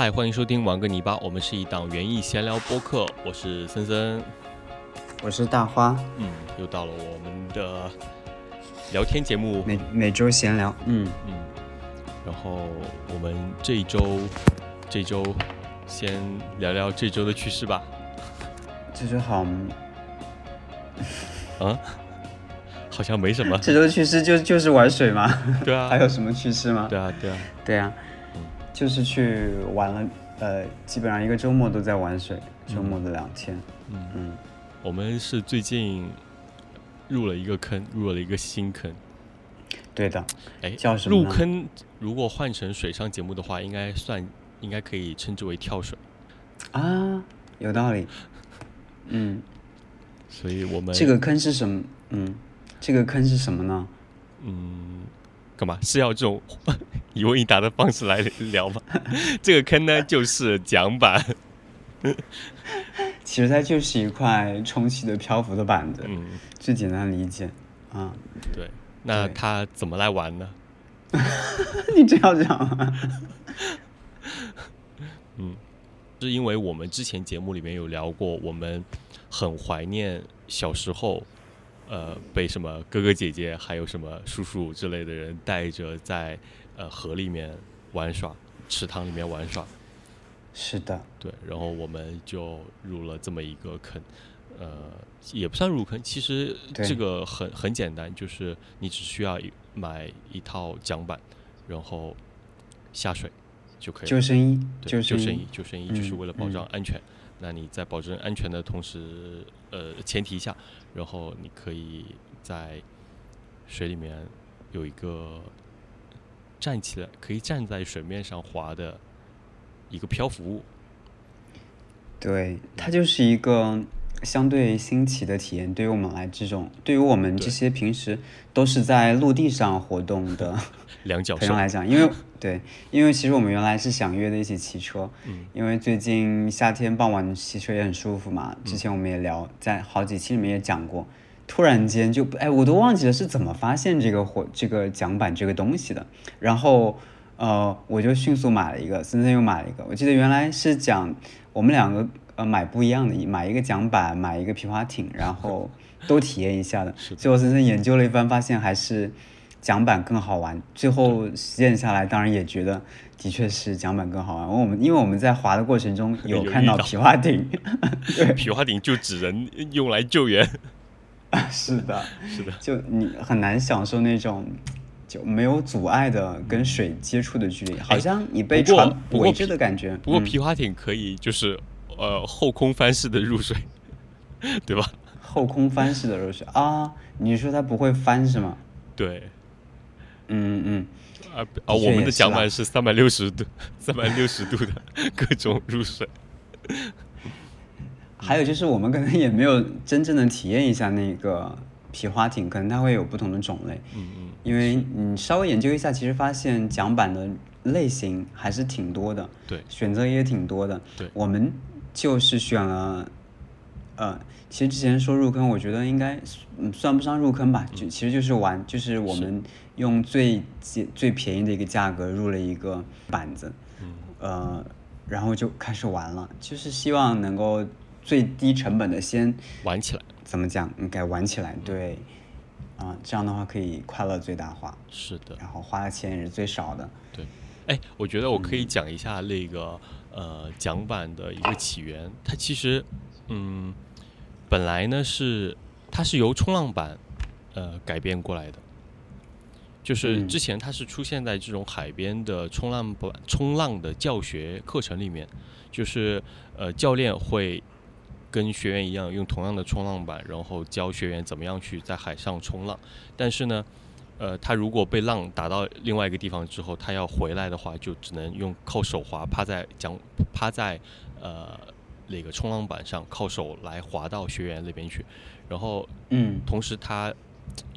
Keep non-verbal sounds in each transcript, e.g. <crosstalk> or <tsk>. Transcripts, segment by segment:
嗨，欢迎收听玩个泥巴，我们是一档园艺闲聊播客，我是森森，我是大花，嗯，又到了我们的聊天节目，每每周闲聊，嗯。嗯，然后我们这一周，这周先聊聊这周的趋势吧，这周好，啊，好像没什么，<laughs> 这周趋势就就是玩水嘛？对啊，还有什么趋势吗？对啊，对啊，对啊，就是去玩了，呃，基本上一个周末都在玩水，周末的两天，嗯嗯，我们是最近入了一个坑，入了一个新坑，对的，哎，叫什么入坑如果换成水上节目的话，应该算，应该可以称之为跳水，啊，有道理，<laughs> 嗯，所以我们这个坑是什么？嗯，这个坑是什么呢？嗯，干嘛是要这种一问一答的方式来聊吗？<laughs> 这个坑呢，就是桨板，<laughs> 其实它就是一块充气的漂浮的板子，嗯，最简单理解啊。对，那它怎么来玩呢？<laughs> 你这样讲啊？是因为我们之前节目里面有聊过，我们很怀念小时候，呃，被什么哥哥姐姐还有什么叔叔之类的人带着在呃河里面玩耍，池塘里面玩耍，是的，对，然后我们就入了这么一个坑，呃，也不算入坑，其实这个很很简单，就是你只需要买一套桨板，然后下水就可以了。救生衣，对，救生衣，救生衣就是嗯为了保障嗯。安全。那你在保证安全的同时，呃，前提下，然后你可以在水里面有一个站起来，可以站在水面上滑的一个漂浮物。对，它就是一个相对新奇的体验。对于我们来这种，对于我们这些平时都是在陆地上活动的两脚兽朋友，来讲，因为对，因为其实我们原来是想约的一起骑车，嗯因为最近夏天傍晚骑车也很舒服嘛。嗯之前我们也聊，在好几期里面也讲过。突然间就哎，我都忘记了是怎么发现这个火这个桨板这个东西的。然后呃，我就迅速买了一个，森森又买了一个。我记得原来是讲我们两个呃买不一样的，买一个桨板，买一个皮划艇，然后都体验一下的最后森森研究了一番，发现还是桨板更好玩。最后实践下来，当然也觉得的确是桨板更好玩。我们因为我们在滑的过程中 <laughs> 有看到皮划艇，<laughs> 对，皮划艇就只能用来救援。<laughs> 是的，是的，就你很难享受那种。就没有阻碍的跟水接触的距离，好像你被船围着的感觉。不过嗯皮划艇可以就是呃后空翻式的入水，对吧？后空翻式的入水啊，你说它不会翻是吗？对。嗯嗯，啊啊！我们的桨板是三百六十度、<laughs> 三百六十度的 <laughs> 各种入水。<laughs> 还有就是我们可能也没有真正的体验一下那个皮划艇，可能它会有不同的种类。嗯嗯，因为你稍微研究一下，其实发现桨板的类型还是挺多的，对选择也挺多的。对我们就是选了，呃，其实之前说入坑，我觉得应该嗯算不上入坑吧，就其实就是玩，就是我们用最最最便宜的一个价格入了一个板子，嗯呃，然后就开始玩了，就是希望能够最低成本的先玩起来怎么讲，应该玩起来，对，啊、这样的话可以快乐最大化，是的，然后花的钱也是最少的。对。哎，我觉得我可以讲一下那个呃桨板的一个起源。它其实嗯，本来呢是它是由冲浪板呃改变过来的。就是嗯之前它是出现在这种海边的冲浪板、冲浪的教学课程里面，就是呃教练会跟学员一样用同样的冲浪板，然后教学员怎么样去在海上冲浪。但是呢，呃，他如果被浪打到另外一个地方之后，他要回来的话，就只能用靠手滑，趴在桨趴在呃那个冲浪板上，靠手来滑到学员那边去。然后嗯同时他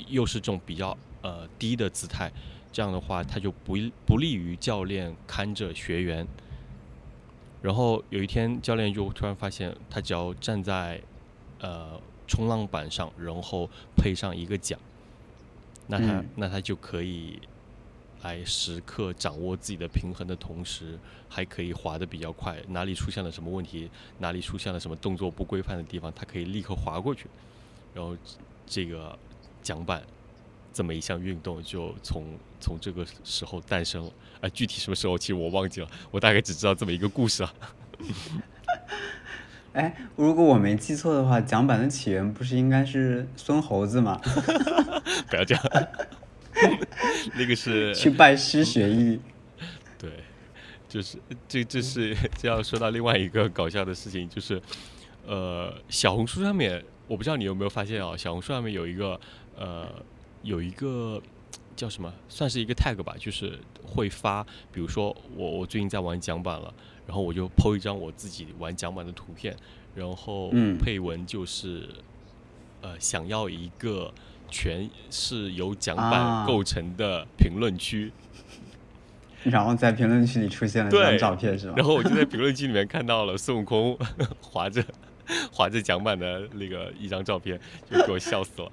又是这种比较呃低的姿态，这样的话他就不不利于教练看着学员。然后有一天，教练就突然发现，他只要站在呃冲浪板上，然后配上一个桨，那他、嗯那他就可以来时刻掌握自己的平衡的同时，还可以滑得比较快。哪里出现了什么问题，哪里出现了什么动作不规范的地方，他可以立刻滑过去。然后这个桨板这么一项运动就从从这个时候诞生了。哎，具体什么时候其实我忘记了，我大概只知道这么一个故事啊。<laughs> 哎，如果我没记错的话，桨板的起源不是应该是孙猴子吗？<laughs> 不要这样，<laughs> 那个是去拜师学艺。对，就是这这是这要说到另外一个搞笑的事情，就是呃，小红书上面，我不知道你有没有发现啊，小红书上面有一个呃有一个 <tsk> 叫什么，算是一个 tag 吧，就是会发，比如说我我最近在玩桨板了。然后我就 PO 一张我自己玩桨板的图片，然后配文就是，呃，想要一个全是由桨板构成的评论区。然后在评论区里出现了这张照片，是吧？然后我就在评论区里面看到了孙悟空 <laughs> 划着划着桨板的那个一张照片，就给我笑死了。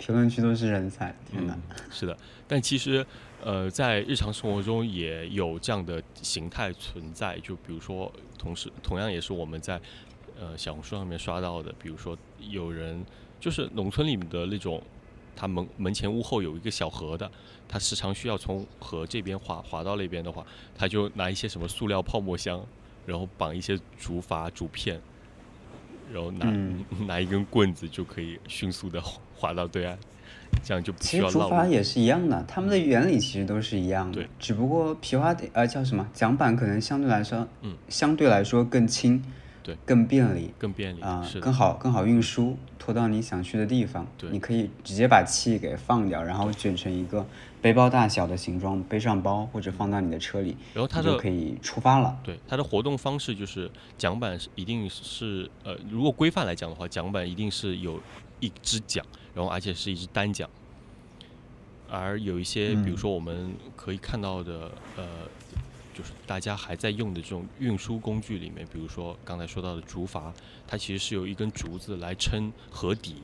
评论区都是人才，天哪！是的，但其实。呃，在日常生活中也有这样的形态存在，就比如说，同时同样也是我们在呃小红书上面刷到的，比如说有人就是农村里面的那种，他门门前屋后有一个小河的，他时常需要从河这边滑滑到那边的话，他就拿一些什么塑料泡沫箱，然后绑一些竹筏竹片，然后拿 <laughs> 拿一根棍子就可以迅速的滑到对岸。这样就不需要其实竹筏也是一样的，它们的原理其实都是一样的，只不过皮划艇呃叫什么桨板可能相对来说，嗯，相对来说更轻，对，更便利，更便利啊，更好更好运输，拖到你想去的地方。对，你可以直接把气给放掉，然后卷成一个背包大小的形状，背上包或者放到你的车里，然后它就可以出发了。对，它的活动方式就是桨板是一定是呃，如果规范来讲的话，桨板一定是有一只桨。然后，而且是一只单桨，而有一些，比如说我们可以看到的，呃，就是大家还在用的这种运输工具里面，比如说刚才说到的竹筏，它其实是有一根竹子来撑河底，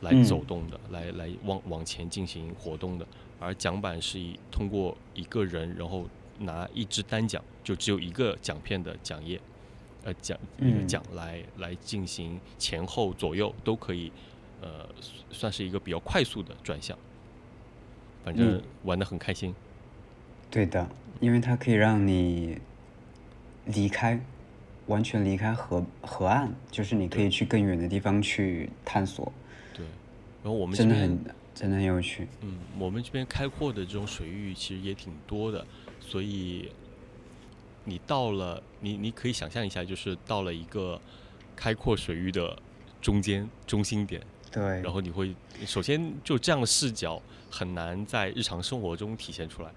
来走动的，来来往往前进行活动的。而桨板是以通过一个人，然后拿一支单桨，就只有一个桨片的桨叶，呃，桨一个桨来来进行前后左右都可以。呃，算是一个比较快速的转向，反正玩的很开心。对的，因为它可以让你离开，完全离开河河岸，就是你可以去更远的地方去探索。对，然后我们真的很真的很有趣。嗯，我们这边开阔的这种水域其实也挺多的，所以你到了，你你可以想象一下，就是到了一个开阔水域的中间中心点。对，然后你会首先就这样的视角很难在日常生活中体现出来，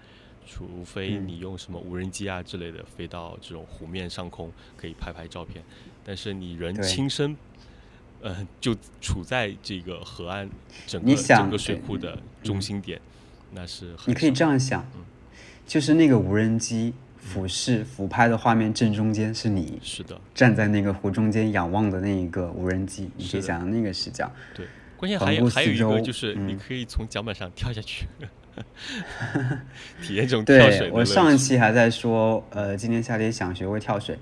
除非你用什么无人机啊之类的飞到这种湖面上空可以拍拍照片，但是你人亲身，呃，就处在这个河岸整个整个水库的中心点，那是你可以这样想，就是那个无人机。俯视俯拍的画面正中间是你，是的，站在那个湖中间仰望的那一个无人机，你可以想象那个视角。对，关键还有还有一个就是你可以从桨板上跳下去，<laughs> 体验这种跳水。我上一期还在说，呃，今年夏天想学会跳水，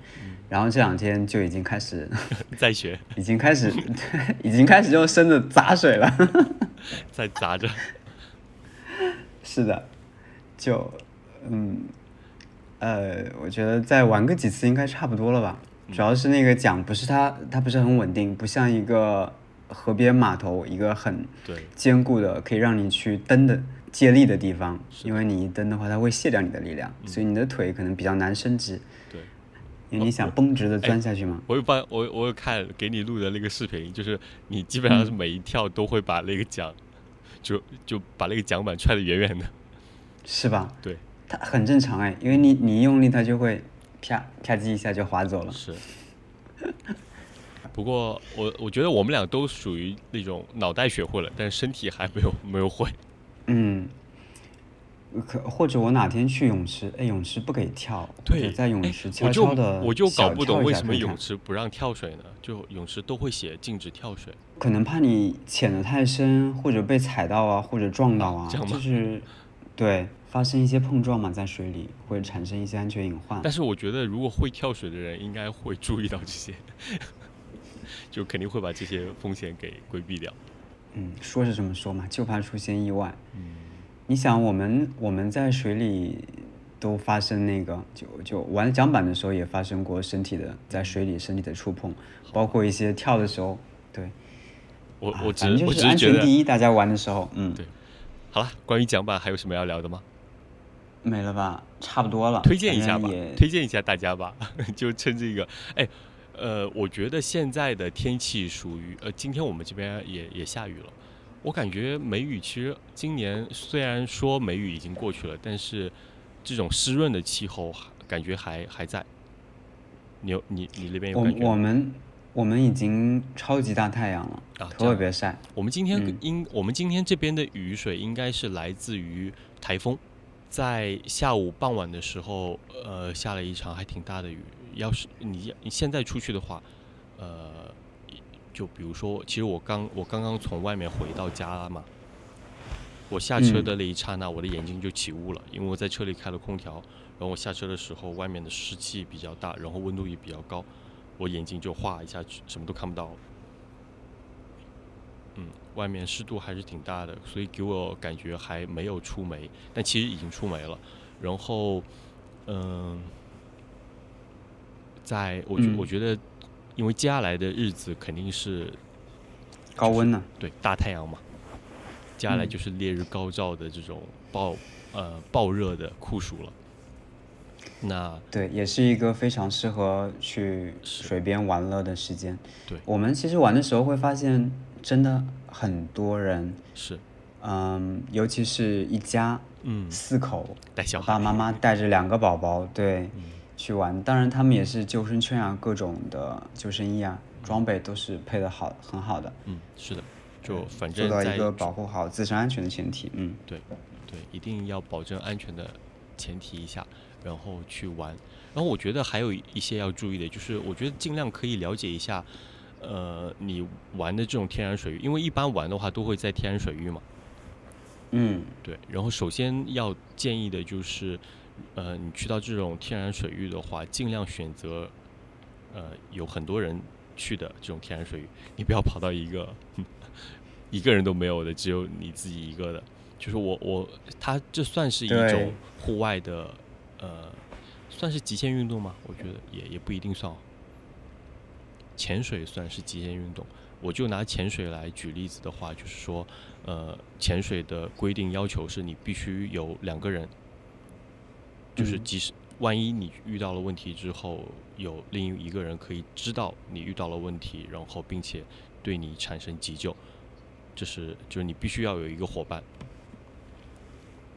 然后这两天就已经开始 <laughs> 在学，<laughs> 已经开始已经开始用身子砸水了，在砸着。是的，就嗯。呃，我觉得再玩个几次应该差不多了吧。主要是那个桨不是它，它不是很稳定，不像一个河边码头，一个很坚固的可以让你去蹬的借力的地方。因为你一蹬的话，它会卸掉你的力量，所以你的腿可能比较难伸直。对，因为你想绷直的钻下去吗？我有帮，我我有看给你录的那个视频，就是你基本上是每一跳都会把那个桨，就就把那个桨板踹得远远的，是吧？对。它很正常哎，因为你你一用力，它就会啪啪叽一下就滑走了。是。不过我我觉得我们俩都属于那种脑袋学会了，但是身体还没有没有会。嗯，可或者我哪天去泳池，哎，泳池不给跳，对，在泳池悄悄的，我就搞不懂为什么泳池不让跳水呢？就泳池都会写禁止跳水，可能怕你潜的太深，或者被踩到啊，或者撞到啊，就是对发生一些碰撞嘛，在水里会产生一些安全隐患。但是我觉得，如果会跳水的人应该会注意到这些，<laughs> 就肯定会把这些风险给规避掉。嗯，说是这么说嘛，就怕出现意外。嗯。你想，我们我们在水里都发生那个，就就玩桨板的时候也发生过身体的在水里身体的触碰，包括一些跳的时候，对。我我反正就是安全第一，大家玩的时候，嗯。对。好了，关于桨板还有什么要聊的吗？没了吧，差不多了。推荐一下吧，推荐一下大家吧，<laughs> 就趁这个，哎，呃，我觉得现在的天气属于，呃，今天我们这边也也下雨了。我感觉梅雨其实今年虽然说梅雨已经过去了，但是这种湿润的气候感觉还还在。你有你你那边有感觉？我我们我们已经超级大太阳了啊，特别晒。我们今天应我们今天这边的雨水应该是来自于台风，在下午傍晚的时候，呃，下了一场还挺大的雨。要是你你现在出去的话，呃。就比如说，其实我刚我刚刚从外面回到家了嘛，我下车的那一刹那，我的眼睛就起雾了，因为我在车里开了空调，然后我下车的时候，外面的湿气比较大，然后温度也比较高，我眼睛就哗一下，什么都看不到。嗯，外面湿度还是挺大的，所以给我感觉还没有出梅，但其实已经出梅了。然后，嗯，在我觉我觉得。因为接下来的日子肯定是高温呢，对，大太阳嘛，接下来就是烈日高照的这种暴呃暴热的酷暑了。那对，也是一个非常适合去水边玩乐的时间。对，我们其实玩的时候会发现，真的很多人是，嗯，尤其是一家，嗯，四口，带小爸爸妈妈带着两个宝宝，对。去玩，当然他们也是救生圈啊，各种的救生衣啊，装备都是配的好，很好的。嗯，是的，就反正做到一个保护好自身安全的前提。嗯，对，对，一定要保证安全的前提一下，然后去玩。然后我觉得还有一些要注意的，就是我觉得尽量可以了解一下，呃，你玩的这种天然水域，因为一般玩的话都会在天然水域嘛。嗯，对。然后首先要建议的就是。呃，你去到这种天然水域的话，尽量选择呃有很多人去的这种天然水域。你不要跑到一个 <laughs> 一个人都没有的，只有你自己一个的。就是我我它这算是一种户外的呃，算是极限运动吗？我觉得也也不一定算。潜水算是极限运动。我就拿潜水来举例子的话，就是说呃，潜水的规定要求是你必须有两个人。就是即使万一你遇到了问题之后，有另一个人可以知道你遇到了问题，然后并且对你产生急救，这是就是你必须要有一个伙伴。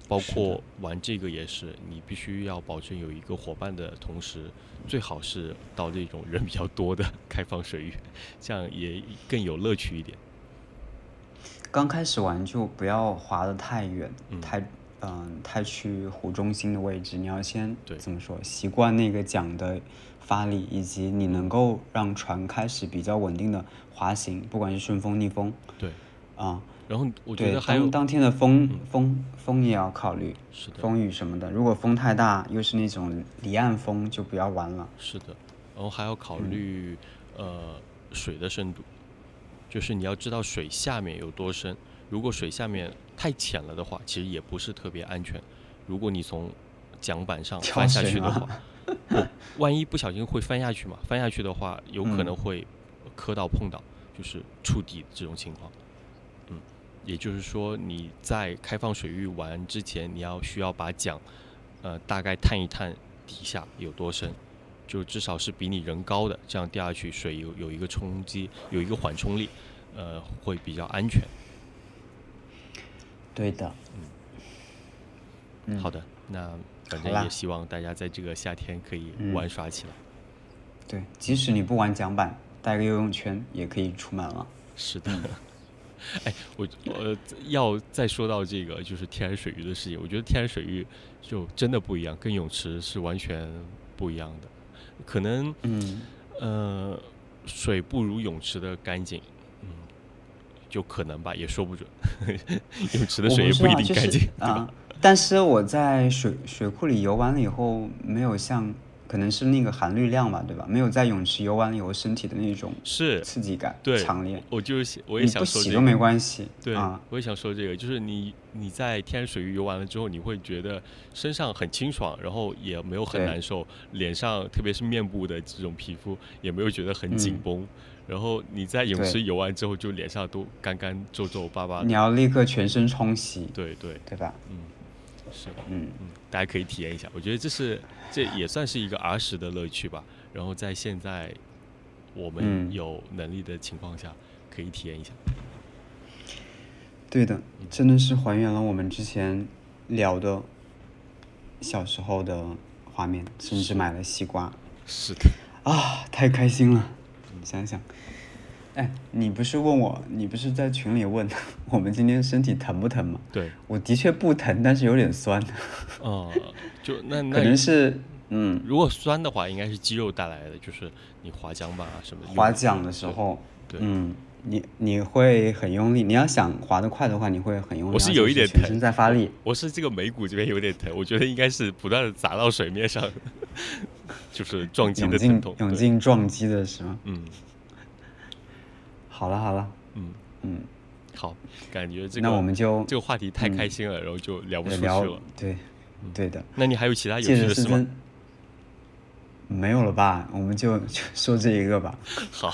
包括玩这个也是，你必须要保证有一个伙伴的同时，最好是到这种人比较多的 <laughs> 开放水域，这样也更有乐趣一点。刚开始玩就不要滑得太远，太。嗯，太去湖中心的位置，你要先怎么说？习惯那个桨的发力，以及你能够让船开始比较稳定的滑行，不管是顺风逆风。对。啊，然后我觉得还有当天的风风风也要考虑，是的，风雨什么的。如果风太大，又是那种离岸风，就不要玩了。是的，然后还要考虑呃水的深度，就是你要知道水下面有多深。如果水下面太浅了的话，其实也不是特别安全。如果你从桨板上翻下去的话，<laughs> 万一不小心会翻下去嘛？翻下去的话，有可能会磕到碰到，就是触底这种情况。嗯，也就是说你在开放水域玩之前，你要需要把桨呃大概探一探底下有多深，就至少是比你人高的，这样掉下去水有有一个冲击，有一个缓冲力，呃，会比较安全。对的，嗯，好的，那反正也希望大家在这个夏天可以玩耍起来。对，即使你不玩桨板，带个游泳圈也可以出门了。是的，<laughs> 哎，我呃要再说到这个就是天然水域的事情，我觉得天然水域就真的不一样，跟泳池是完全不一样的。可能嗯。呃水不如泳池的干净，嗯，就可能吧，也说不准。泳池的水也不一定干净？啊。但是我在水水库里游完了以后，没有像可能是那个含氯量吧，对吧？没有在泳池游完了以后身体的那种是刺激感对强烈。我就是我也想说这个，没关系。对，啊，我也想说这个，就是你你在天然水域游完了之后，你会觉得身上很清爽，然后也没有很难受，脸上特别是面部的这种皮肤也没有觉得很紧嗯绷。然后你在泳池游完之后，就脸上都干干皱皱巴巴。你要立刻全身冲洗，对对，对吧？嗯，是的，嗯，嗯，大家可以体验一下。我觉得这是这也算是一个儿时的乐趣吧。然后在现在我们嗯有能力的情况下，可以体验一下。对的，真的是还原了我们之前聊的小时候的画面，甚至买了西瓜是的，啊，太开心了！想想，哎，你不是问我，你不是在群里问 <laughs> 我们今天身体疼不疼吗？对，我的确不疼，但是有点酸，哦、就那那可能是嗯，如果酸的话，应该是肌肉带来的，就是你滑桨板啊什么的。划桨的时候，对，嗯，你你会很用力，你要想划得快的话，你会很用力，我是有一点疼。全身在发力。我是这个眉骨这边有点疼，我觉得应该是不断的砸到水面上，就是撞击的疼痛。涌对进撞击的是吗？嗯好了好了，嗯，嗯，好，感觉这个那我们就这个话题太嗯开心了，然后就聊不出去聊了。对，对的。那你还有其他有借趣的事吗？没有了吧？我们就就说这一个吧。<laughs> 好，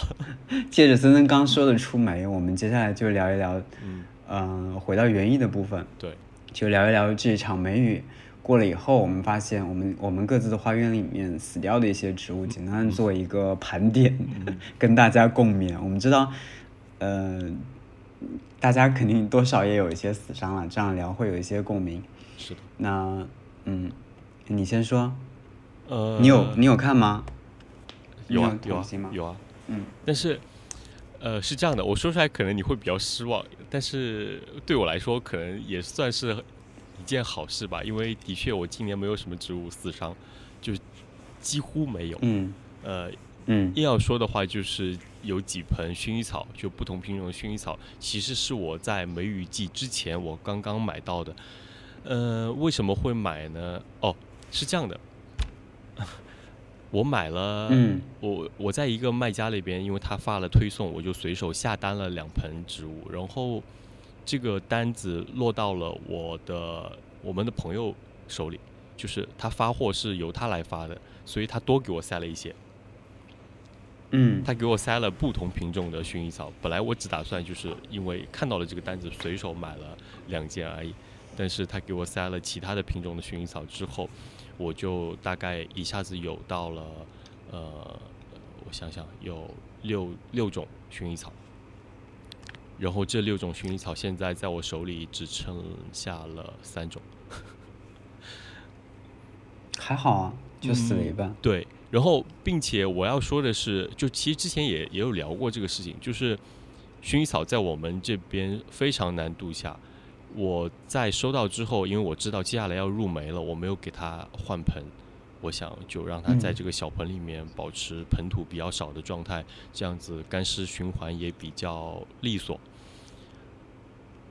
借着森森刚说的出梅，我们接下来就聊一聊，嗯，嗯、回到园艺的部分，对，就聊一聊这场梅雨过了以后，我们发现我们我们各自的花园里面死掉的一些植物，简单做一个盘点，<laughs> 跟大家共勉。我们知道，呃，大家肯定多少也有一些死伤了，这样聊会有一些共鸣。是的。那，嗯，你先说，呃，你有你有看吗？有啊有啊？有啊，嗯，但是，呃，是这样的，我说出来可能你会比较失望，但是对我来说可能也算是一件好事吧，因为的确我今年没有什么植物死伤，就几乎没有。嗯呃，嗯硬要说的话，就是有几盆薰衣草，就不同品种的薰衣草，其实是我在梅雨季之前我刚刚买到的。呃，为什么会买呢？哦，是这样的，<laughs> 我买了，嗯我我在一个卖家那边，因为他发了推送，我就随手下单了两盆植物，然后这个单子落到了我的我们的朋友手里，就是他发货是由他来发的，所以他多给我塞了一些。嗯他给我塞了不同品种的薰衣草，本来我只打算就是因为看到了这个单子，随手买了两件而已。但是他给我塞了其他的品种的薰衣草之后，我就大概一下子有到了，呃，我想想有六六种薰衣草。然后这六种薰衣草现在在我手里只剩下了三种。<laughs> 还好啊，就死了一嗯半。对，然后并且我要说的是，就其实之前也也有聊过这个事情，就是薰衣草在我们这边非常难度下。我在收到之后，因为我知道接下来要入梅了，我没有给它换盆，我想就让它在嗯这个小盆里面保持盆土比较少的状态，这样子干湿循环也比较利索。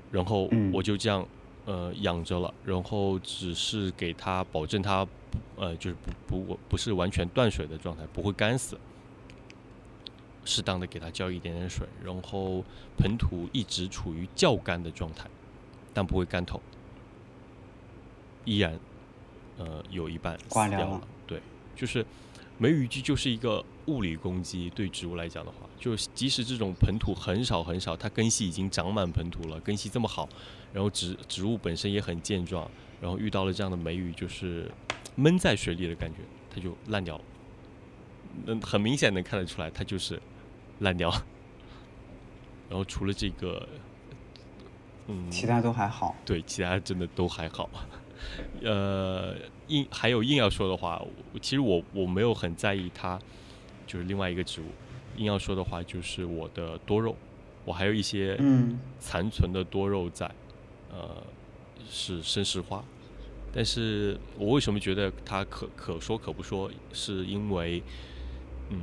然后嗯我就这样呃养着了，然后只是给它保证它呃就是不不不是完全断水的状态，不会干死。适当的给它浇一点点水，然后盆土一直处于较干的状态，但不会干透，依然呃有一半死掉了挂掉了。对，就是梅雨季就是一个物理攻击，对植物来讲的话，就是即使这种盆土很少很少，它根系已经长满盆土了，根系这么好，然后植植物本身也很健壮，然后遇到了这样的梅雨，就是闷在水里的感觉，它就烂掉了。能很明显能看得出来，它就是烂掉。然后除了这个，嗯，其他都还好。对，其他真的都还好。呃，硬还有硬要说的话，我其实我我没有很在意它，就是另外一个植物。硬要说的话，就是我的多肉，我还有一些嗯残存的多肉在，呃，是生石花。但是我为什么觉得它可可说可不说，是因为，嗯，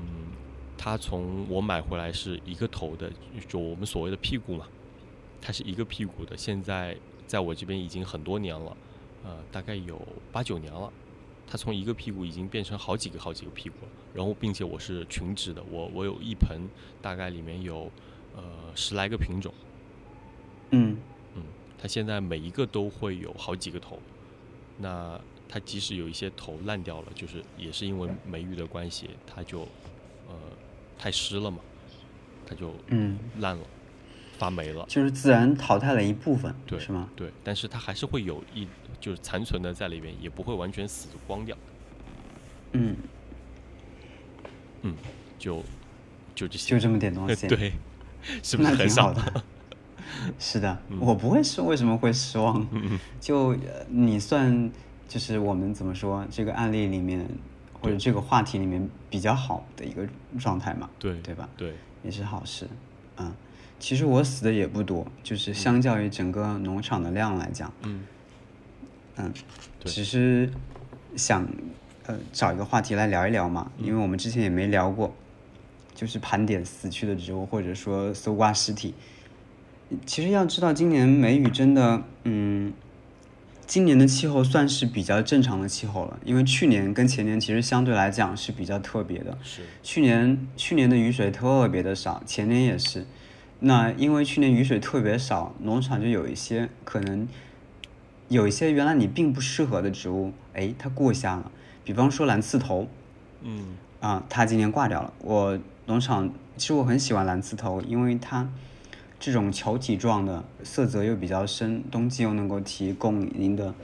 它从我买回来是一个头的，就我们所谓的屁股嘛，它是一个屁股的，现在在我这边已经很多年了，呃，大概有八九年了。它从一个屁股已经变成好几个好几个屁股了，然后并且我是群植的，我我有一盆，大概里面有呃十来个品种，嗯。嗯，它现在每一个都会有好几个头，那它即使有一些头烂掉了，就是也是因为梅雨的关系，它就呃太湿了嘛，它就嗯，烂了，发霉了，就是自然淘汰了一部分，对是吗？对，但是它还是会有一就是残存的在里边，也不会完全死光掉，嗯，嗯，就就这些，就这么点东西，<laughs> 对，是不是很少？的。<laughs> 是的，嗯我不会失，为什么会失望？就呃你算就是我们怎么说这个案例里面或者这个话题里面比较好的一个状态嘛，对对吧？对，也是好事，嗯。其实我死的也不多，就是相较于整个农场的量来讲，嗯嗯，对只是想呃找一个话题来聊一聊嘛，因为我们之前也没聊过，就是盘点死去的植物，或者说搜刮尸体。其实要知道，今年梅雨真的，嗯，今年的气候算是比较正常的气候了，因为去年跟前年其实相对来讲是比较特别的。是，去年去年的雨水特别的少，前年也是。那因为去年雨水特别少，农场就有一些可能有一些原来你并不适合的植物，哎，它过夏了。比方说蓝刺头嗯啊，它今年挂掉了。我农场其实我很喜欢蓝刺头，因为它这种球体状的，色泽又比较深，冬季又能够提供您的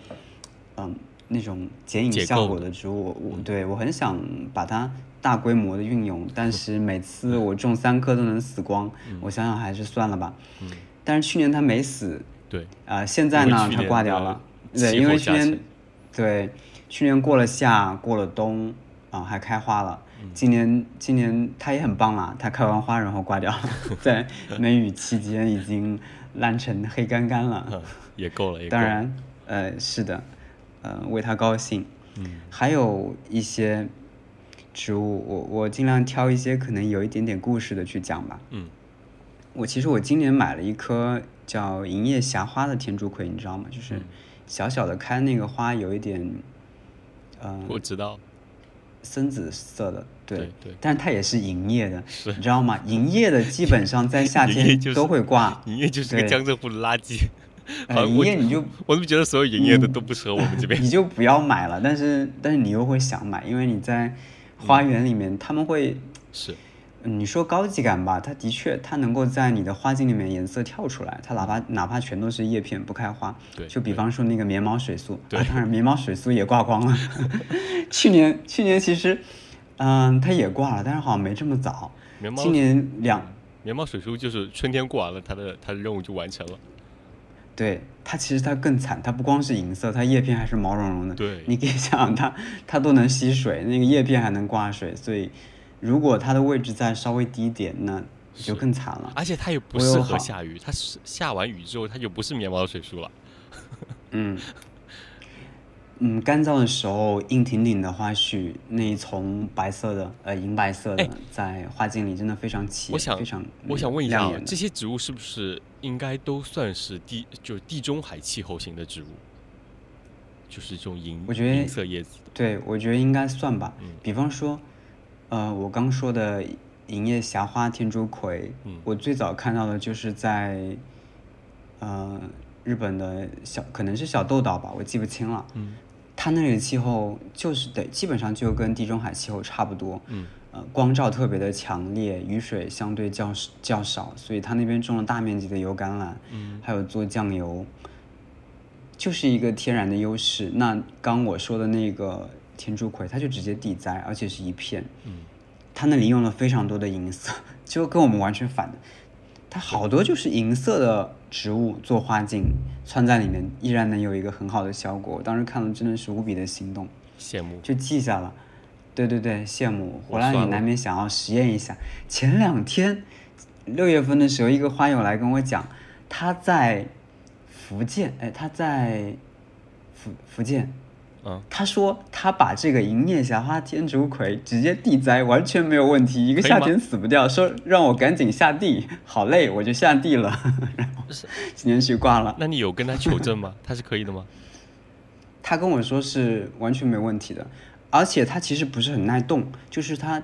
嗯那种剪影效果的植物，我对我很想把它大规模的运用，但是每次我种三颗都能死光，我想想还是算了吧。嗯，但是去年它没死，对，啊、现在呢它挂掉了，对，因为去年对去年过了夏，过了冬啊、还开花了。嗯。今年今年它也很棒啦，它开完花然后挂掉了，<laughs> 在梅雨期间已经烂成黑干干了。嗯也够了，也够，当然，呃，是的，呃，为它高兴。嗯。还有一些植物，我我尽量挑一些可能有一点点故事的去讲吧。嗯我其实我今年买了一棵叫银叶霞花的天竺葵，你知道吗？就是嗯小小的开那个花有一点，呃，我知道，深紫色的，对，对对但是它也是银叶的，是你知道吗？银叶的基本上在夏天都会挂，银叶就是个江浙沪的垃圾，银叶你就我怎么觉得所有银叶的都不适合我们这边？<laughs> 你就不要买了。但是但是你又会想买，因为你在花园里面，他们会，是，嗯你说高级感吧，它的确它能够在你的花茎里面颜色跳出来，它哪怕哪怕全都是叶片不开花，对就比方说那个棉毛水苏，对啊，当然棉毛水苏也挂光了。<laughs> 去年去年其实，嗯，它也挂了，但是好像没这么早。棉毛今年两棉毛水苏就是春天过完了，它的它的任务就完成了。对它其实它更惨，它不光是银色，它叶片还是毛茸茸的。对你可以想想它，它都能吸水，那个叶片还能挂水，所以如果它的位置再稍微低一点，那就更惨了。而且它也不适合下雨，它是下完雨之后，它就不是棉毛水树了。嗯，<laughs> 嗯，干燥的时候硬挺挺的花絮，那一丛白色的呃银白色的，哎在花茎里真的非常起，我想非常我想问一下这些植物是不是应该都算是地就是地中海气候型的植物？就是这种银我觉得银色叶子，对，我觉得应该算吧。嗯比方说，呃，我刚说的银叶霞花天竺葵，嗯我最早看到的就是在呃日本的小，可能是小豆岛吧，我记不清了。嗯它那里的气候就是得，基本上就跟地中海气候差不多。嗯呃，光照特别的强烈，雨水相对较较少，所以它那边种了大面积的油橄榄，嗯还有做酱油，就是一个天然的优势。那刚我说的那个天竺葵，它就直接地栽，而且是一片，嗯它那里用了非常多的银色，<laughs> 就跟我们完全反的。它好多就是银色的植物做花镜穿在里面，依然能有一个很好的效果。我当时看了真的是无比的心动，羡慕。就记下了。对对对，羡慕。回来你难免想要实验一下。前两天六月份的时候，一个花友来跟我讲，他在福建，哎，他在福福建，嗯，他说他把这个银叶霞花天竺葵直接地栽，完全没有问题，一个夏天死不掉。说让我赶紧下地，好累，我就下地了，<laughs> 然后今天去挂了。那你有跟他求证吗？<laughs> 他是可以的吗？他跟我说是完全没问题的，而且它其实不是很耐冻，就是它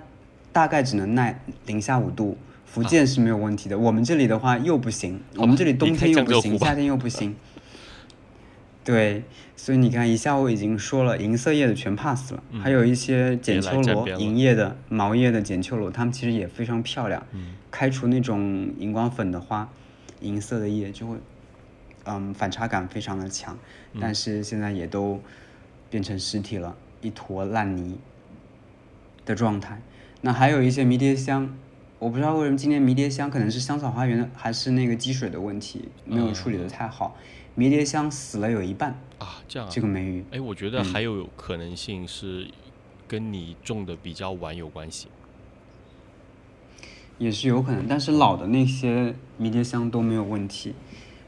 大概只能耐零下五度。福建是没有问题的，我们这里的话又不行，我们这里冬天又不行，夏天又不行。对，所以你看，一下午已经说了，银色叶的全 pass 了，还有一些剪秋罗、银叶的、毛叶的剪秋罗，它们其实也非常漂亮。开除那种荧光粉的花，银色的叶就会，嗯，反差感非常的强。但是现在也都变成尸体了，一坨烂泥的状态。那还有一些迷迭香，我不知道为什么今年迷迭香可能是香草花园的还是那个积水的问题没有处理的太好，迷迭香死了有一半，啊，这样啊。这个梅雨。哎，我觉得还有可能性是跟你种的比较晚有关系。也是有可能，但是老的那些迷迭香都没有问题，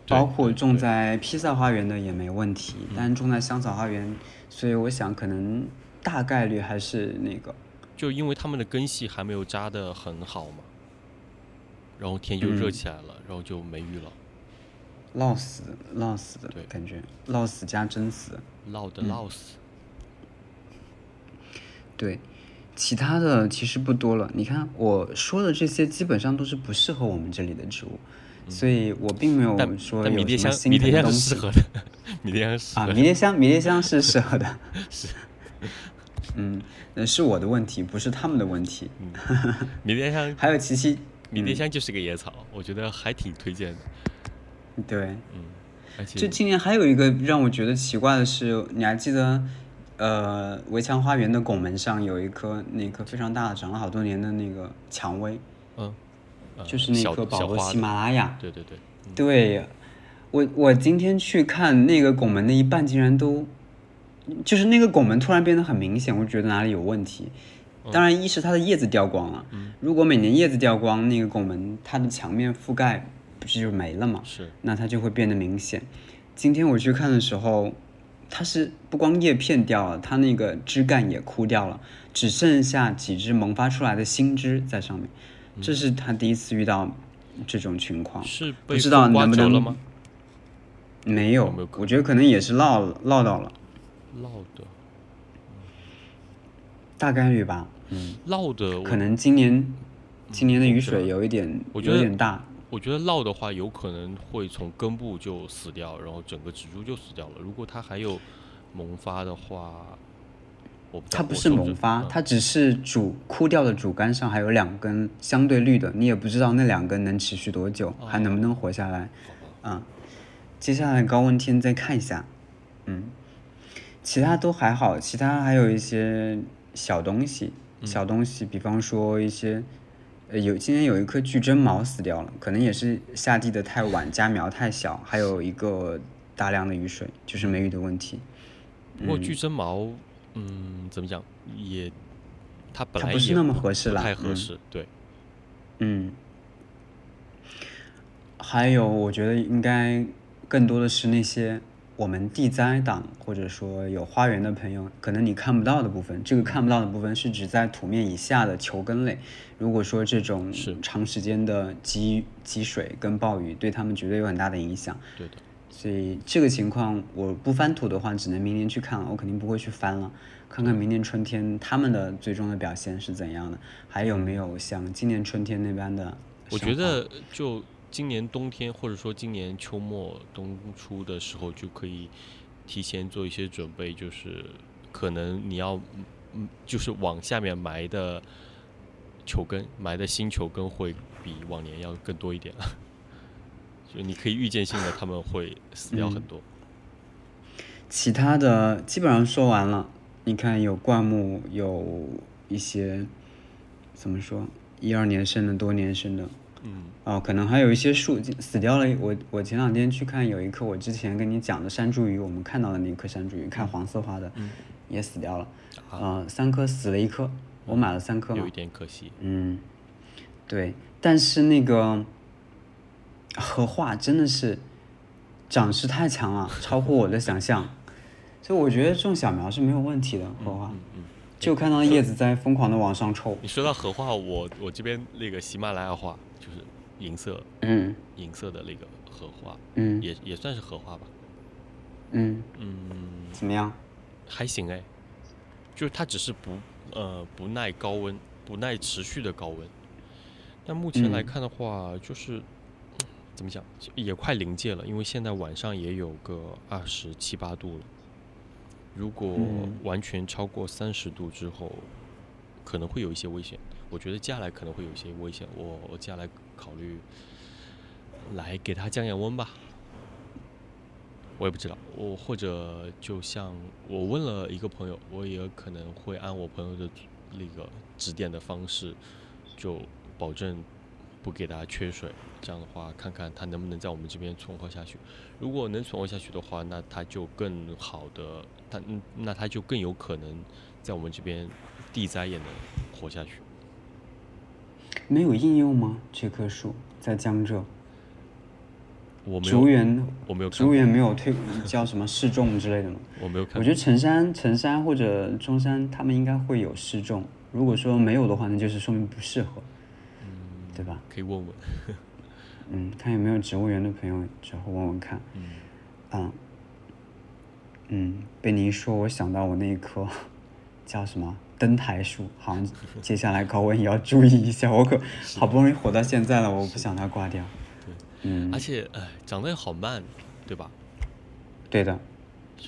包括种在披萨花园的也没问题，但是种在香草花园，所以我想可能大概率还是那个，就因为它们的根系还没有扎得很好嘛，然后天就热嗯。起来了，然后就没雨了，涝死涝死的对感觉，涝死加真死。涝嗯的涝死。对，其他的其实不多了。你看我说的这些，基本上都是不适合我们这里的植物，所以我并没有说有什么心迷迭香疼的适合的，<laughs> 迷迭香啊。迷迭香，迷迭香是适合的。<laughs> 是。嗯，那是我的问题，不是他们的问题。迷迭香，<laughs> 还有琪琪，迷迭香就是个野草，我觉得还挺推荐的。对，嗯，而且就今年还有一个让我觉得奇怪的是，你还记得，呃，围墙花园的拱门上有一棵那棵非常大的、长了好多年的那个蔷薇，嗯，呃就是那小棵保罗喜马拉雅。对对对，对，我我今天去看那个拱门的一半，竟然都，就是那个拱门突然变得很明显，我觉得哪里有问题。当然，一是它的叶子掉光了，如果每年叶子掉光，那个拱门它的墙面覆盖不是就没了吗？是那它就会变得明显。今天我去看的时候，它是不光叶片掉了，它那个枝干也枯掉了，只剩下几枝萌发出来的新枝在上面。这是他第一次遇到这种情况。是被不知道能不能？没有，我觉得可能也是落了落到了，落的，大概率吧。嗯，落的，可能今年今年的雨水有一点我觉得有点大。我觉得落的话，有可能会从根部就死掉，然后整个植株就死掉了。如果它还有萌发的话，我不它不是萌发，嗯它只是主枯掉的主干上还有两根相对绿的，你也不知道那两根能持续多久，还能不能活下来。嗯、接下来高温天再看一下，嗯，其他都还好，其他还有一些小东西，小东西，比方说一些，呃，有今天有一颗巨针毛死掉了，可能也是下地的太晚，加苗太小，还有一个大量的雨水，就是梅雨的问题。不过巨针毛，嗯，怎么讲也，它本来也不是那么合适不啦嗯太合适，对，嗯，还有，我觉得应该更多的是那些我们地栽党或者说有花园的朋友，可能你看不到的部分。这个看不到的部分是指在土面以下的球根类。如果说这种是长时间的积积水跟暴雨，对他们绝对有很大的影响。对的，所以这个情况，我不翻土的话，只能明年去看了，我肯定不会去翻了，看看明年春天他们的最终的表现是怎样的，还有没有像今年春天那般的我觉得就今年冬天或者说今年秋末冬初的时候就可以提前做一些准备，就是可能你要嗯嗯，就是往下面埋的球根，埋的新球根会比往年要更多一点。就你可以预见性的他们会死掉很多。其他的基本上说完了。你看，有灌木，有一些怎么说，一二年生的、多年生的，嗯，哦，可能还有一些树死掉了。我我前两天去看，有一棵我之前跟你讲的山茱萸，我们看到的那棵山茱萸，看黄色花的，也死掉了。啊呃，三棵死了一棵，我买了三棵嘛有一。点可惜。嗯，对，但是那个荷花真的是长势太强了，超乎我的想象。所以我觉得种小苗是没有问题的，荷花。嗯嗯。就看到叶子在疯狂的往上抽。你说到荷花，我我这边那个喜马拉雅花就是银色，嗯，银色的那个荷花，嗯，也也算是荷花吧。嗯嗯，怎么样？还行哎，就是它只是不呃不耐高温，不耐持续的高温。但目前来看的话，就是怎么讲，也快临界了，因为现在晚上也有个二十七八度了。如果完全超过三十度之后，可能会有一些危险。我觉得接下来可能会有一些危险。我我接下来考虑来给它降降温吧。我也不知道，我或者就像我问了一个朋友，我也可能会按我朋友的那个指点的方式，就保证不给它缺水。这样的话，看看它能不能在我们这边存活下去。如果能存活下去的话，那它就更好的，它那它就更有可能在我们这边地栽也能活下去。没有应用吗？这棵树在江浙？我没有。植物园我没有。植物园没有推叫什么试种之类的吗？我没有看。我觉得城山、城山或者中山，他们应该会有试种。如果说没有的话，那就是说明不适合，嗯，对吧？可以问问。<laughs> 嗯，看有没有植物园的朋友之后问问看。嗯。啊。嗯，被你一说，我想到我那一棵 <laughs> 叫什么灯台树，好像接下来高温也要注意一下。我可好不容易活到现在了，我不想它挂掉。对。嗯。而且，哎，长得也好慢，对吧？对的。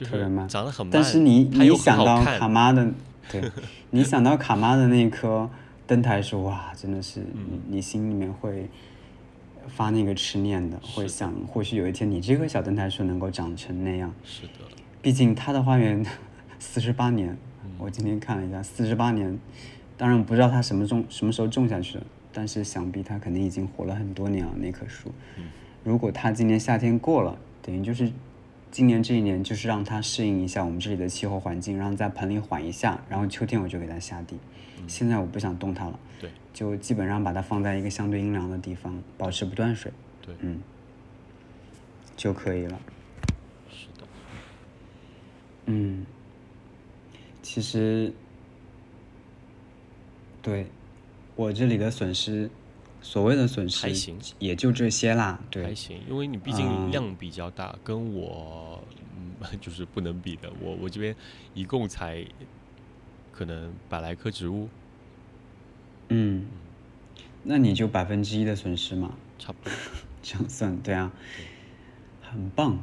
特别慢。长得很慢。但是你你想到卡妈的，对，<laughs> 你想到卡妈的那棵灯台树，哇，真的是你你心里面会。发那个痴念的，会想或许有一天你这棵小灯台树能够长成那样。是的。毕竟它的花园 <laughs> 四十八年，我今天看了一下，四十八年，当然不知道它什么种什么时候种下去的，但是想必它肯定已经活了很多年了那棵树。如果它今年夏天过了，等于就是今年这一年就是让它适应一下我们这里的气候环境，让在盆里缓一下，然后秋天我就给它下地。现在我不想动它了。对。就基本上把它放在一个相对阴凉的地方，保持不断水。对，嗯，就可以了。是的。嗯，其实，对，我这里的损失，所谓的损失还行，也就这些啦。对，还行，因为你毕竟量比较大，跟我嗯 <laughs> 就是不能比的。我我这边一共才可能百来棵植物。嗯，那你就百分之一的损失嘛，差不多，这样算对啊，很棒，是，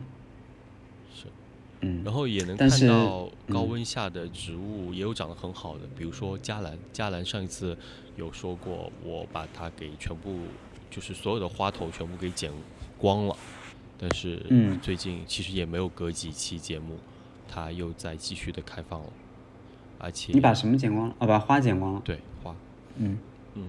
嗯，然后也能看到高温下的植物也有长得很好的，比如说加兰，加兰上一次有说过，我把它给全部就是所有的花头全部给剪光了，但是最近其实也没有隔几期节目，它又在继续的开放了，而且你把什么剪光了？哦，把花剪光了，对，花。嗯嗯，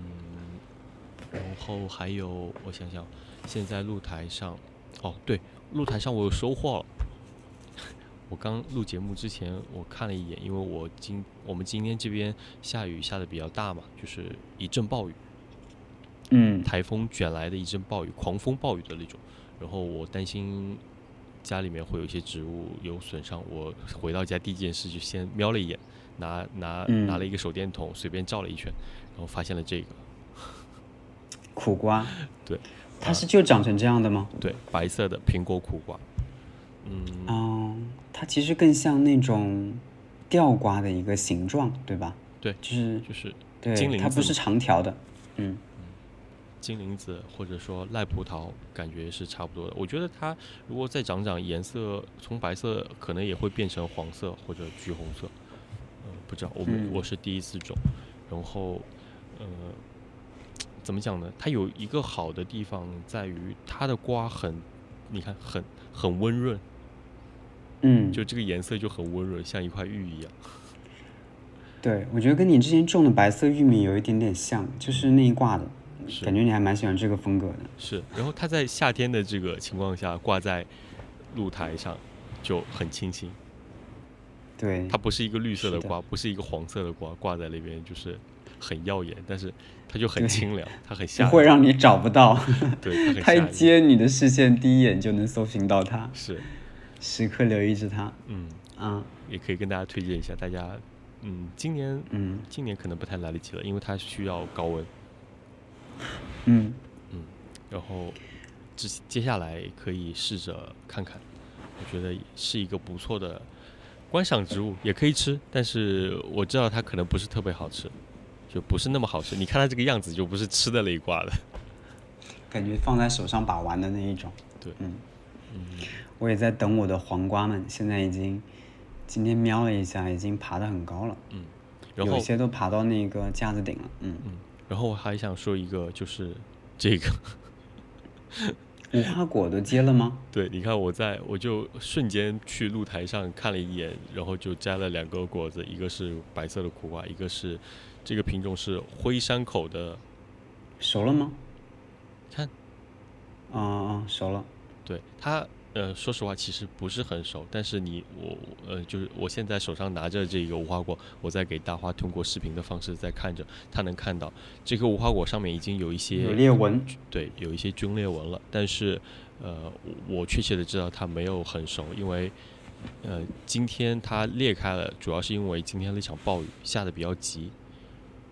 然后还有，我想想，现在露台上，哦，对，露台上我有收获了。我刚录节目之前，我看了一眼，因为我今我们今天这边下雨下的比较大嘛，就是一阵暴雨，嗯，台风卷来的一阵暴雨，狂风暴雨的那种。然后我担心家里面会有一些植物有损伤，我回到家第一件事就先瞄了一眼，拿拿拿了一个手电筒，随便照了一圈。然后发现了这个苦瓜，对，它是就长成这样的吗？对，白色的苹果苦瓜，嗯，哦，它其实更像那种吊瓜的一个形状，对吧？对，就是就是对，它不是长条的，嗯，金铃子或者说赖葡萄，感觉是差不多的。我觉得它如果再长长颜色，从白色可能也会变成黄色或者橘红色，嗯，不知道，我们我是第一次种，然后。呃，怎么讲呢？它有一个好的地方在于它的瓜很，你看很很温润，嗯，就这个颜色就很温润，像一块玉一样。对，我觉得跟你之前种的白色玉米有一点点像，就是那一挂的，感觉你还蛮喜欢这个风格的。是，然后它在夏天的这个情况下挂在露台上就很清新。对，它不是一个绿色的瓜，不是一个黄色的瓜，挂在那边就是。很耀眼，但是它就很清凉，它很吓人，不会让你找不到，<laughs> 对，它很 <laughs> 它一，接你的视线，第一眼就能搜寻到它，是，时刻留意着它。嗯，啊，也可以跟大家推荐一下，大家，嗯，今年嗯今年可能不太来得及了，因为它需要高温，嗯嗯，然后接接下来可以试着看看，我觉得是一个不错的观赏植物，也可以吃，但是我知道它可能不是特别好吃，就不是那么好吃。你看它这个样子，就不是吃的那一挂的。感觉放在手上把玩的那一种。对嗯，嗯，我也在等我的黄瓜们，现在已经今天瞄了一下，已经爬得很高了，然后有些都爬到那个架子顶了。嗯，然后我还想说一个，就是这个，<laughs> 无花果都结了吗？<laughs> 对，你看我在我就瞬间去露台上看了一眼，然后就摘了两个果子，一个是白色的苦瓜，一个是这个品种是灰山口的，熟了吗？看，啊啊，熟了。对它。呃，说实话，其实不是很熟，但是你我呃，就是我现在手上拿着这个无花果，我在给大花通过视频的方式在看着，它能看到这个无花果上面已经有一些有裂纹。对，有一些皲裂纹了，但是，呃，我我确切的知道它没有很熟，因为，呃，今天它裂开了，主要是因为今天那场暴雨下的比较急，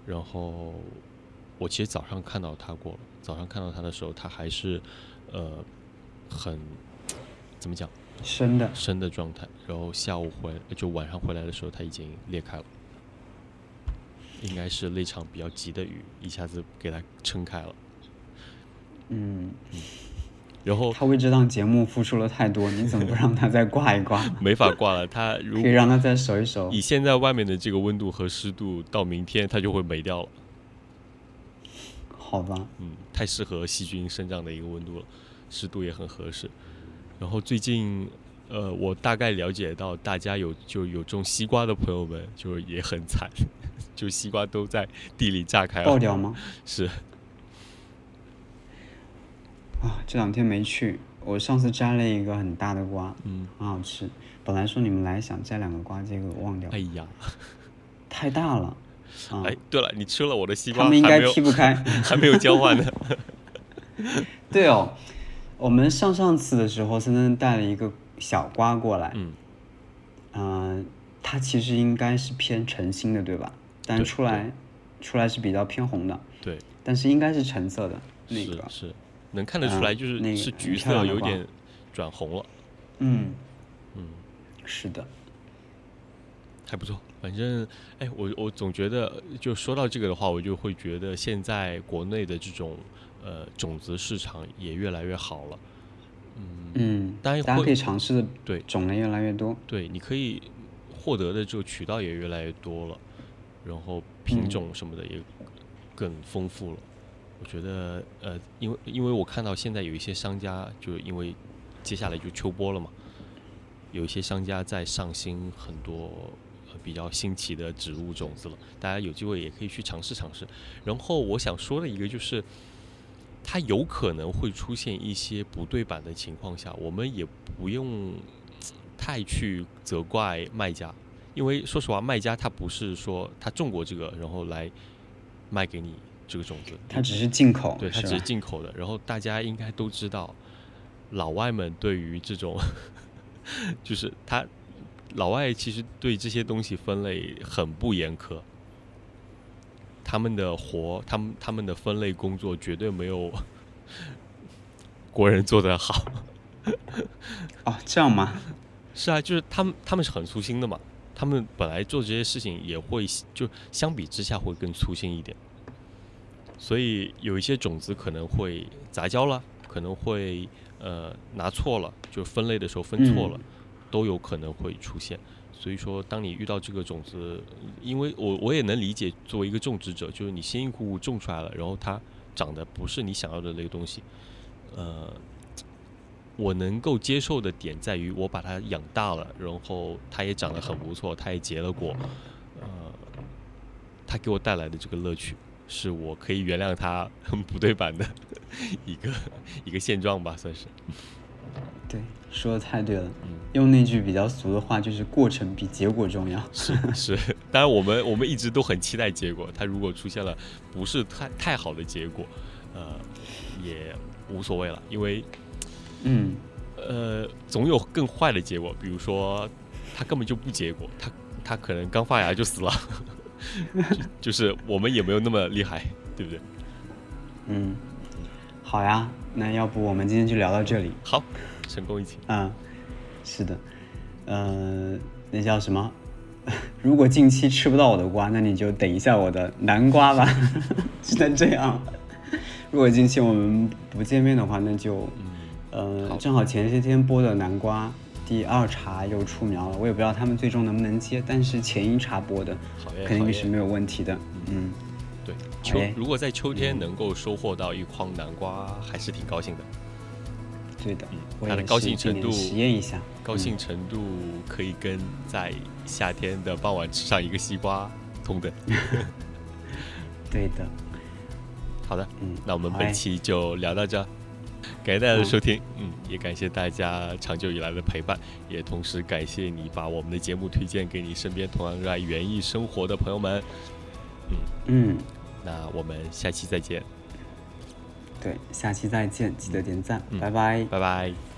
然后我其实早上看到它过了，早上看到它的时候，它还是，呃，很怎么讲深的，深的状态，然后下午回就晚上回来的时候，它已经裂开了，应该是那场比较急的雨一下子给它撑开了，嗯，然后他为这档节目付出了太多，你怎么不让他再挂一挂？<laughs> 没法挂了。他如可以让他再守一守以。现在外面的这个温度和湿度，到明天它就会没掉了。好吧，嗯，太适合细菌生长的一个温度了，湿度也很合适。然后最近，呃，我大概了解到，大家有就有种西瓜的朋友们，就也很惨，<laughs> 就西瓜都在地里炸开了。爆掉吗？<laughs> 是，啊，这两天没去，我上次摘了一个很大的瓜，嗯，很好吃。本来说你们来想摘两个瓜，结果忘掉了哎，呀，太大了。啊，哎，对了，你吃了我的西瓜，他们应该劈不开。<laughs> 还没有交换呢。对哦，我们上上次的时候，森森带了一个小瓜过来，嗯，嗯、它其实应该是偏橙心的，对吧？但对出来出来是比较偏红的，对，但是应该是橙色的那个。是是，能看得出来，嗯就是、那个是橘色，有点转红了。嗯，嗯。是的。还不错，反正哎，我我总觉得，就说到这个的话，我就会觉得现在国内的这种呃种子市场也越来越好了。嗯，嗯，当然会大家可以尝试的对种类越来越多。对，你可以获得的这个渠道也越来越多了，然后品嗯种什么的也更丰富了。我觉得呃，因为因为我看到现在有一些商家，就因为接下来就秋播了嘛，有一些商家在上新很多呃比较新奇的植物种子了，大家有机会也可以去尝试尝试。然后我想说的一个就是，它有可能会出现一些不对版的情况下，我们也不用太去责怪卖家，因为说实话，卖家他不是说他种过这个，然后来卖给你这个种子，它只是进口，对，它只是？进口的。然后大家应该都知道，老外们对于这种，<laughs> 就是他老外其实对这些东西分类很不严苛，他们的活，他们他们的分类工作绝对没有国人做的好。哦，这样吗？是啊，就是他们他们是很粗心的嘛，他们本来做这些事情也会就相比之下会更粗心一点，所以有一些种子可能会杂交了，可能会呃拿错了，就分类的时候分错了，嗯都有可能会出现。所以说，当你遇到这个种子，因为我我也能理解，作为一个种植者，就是你辛辛苦苦种出来了，然后它长得不是你想要的那个东西，呃，我能够接受的点在于，我把它养大了，然后它也长得很不错，它也结了果，呃，它给我带来的这个乐趣，是我可以原谅它很 <laughs> 不对版的 <laughs> 一个一个现状吧，算是。对，说的太对了。嗯用那句比较俗的话，就是过程比结果重要。<laughs> 是是，当然我们我们一直都很期待结果，它如果出现了不是太太好的结果，呃，也无所谓了，因为嗯，呃，总有更坏的结果，比如说他根本就不结果，他他可能刚发芽就死了，<laughs> 就就是我们也没有那么厉害，对不对？嗯，好呀，那要不我们今天就聊到这里。好，成功一起，嗯，是的，呃，那叫什么？<laughs> 如果近期吃不到我的瓜，那你就等一下我的南瓜吧，<laughs> 只能这样。如果近期我们不见面的话，那就，呃，好正好前些天播的南瓜第二茬又出苗了，我也不知道他们最终能不能接，但是前一茬播的肯定是没有问题的。嗯，对，秋耶如果在秋天能够收获到一筐南瓜，还是挺高兴的。对的嗯，我也它的高兴程度体验一下，高兴程度可以跟在夏天的傍晚吃上一个西瓜同等。<laughs> 对的，好的，嗯，那我们本期就聊到这，感谢大家的收听，嗯，也感谢大家长久以来的陪伴，也同时感谢你把我们的节目推荐给你身边同样热爱园艺生活的朋友们。嗯。嗯。那我们下期再见，对，下期再见，记得点赞，嗯拜拜。拜拜。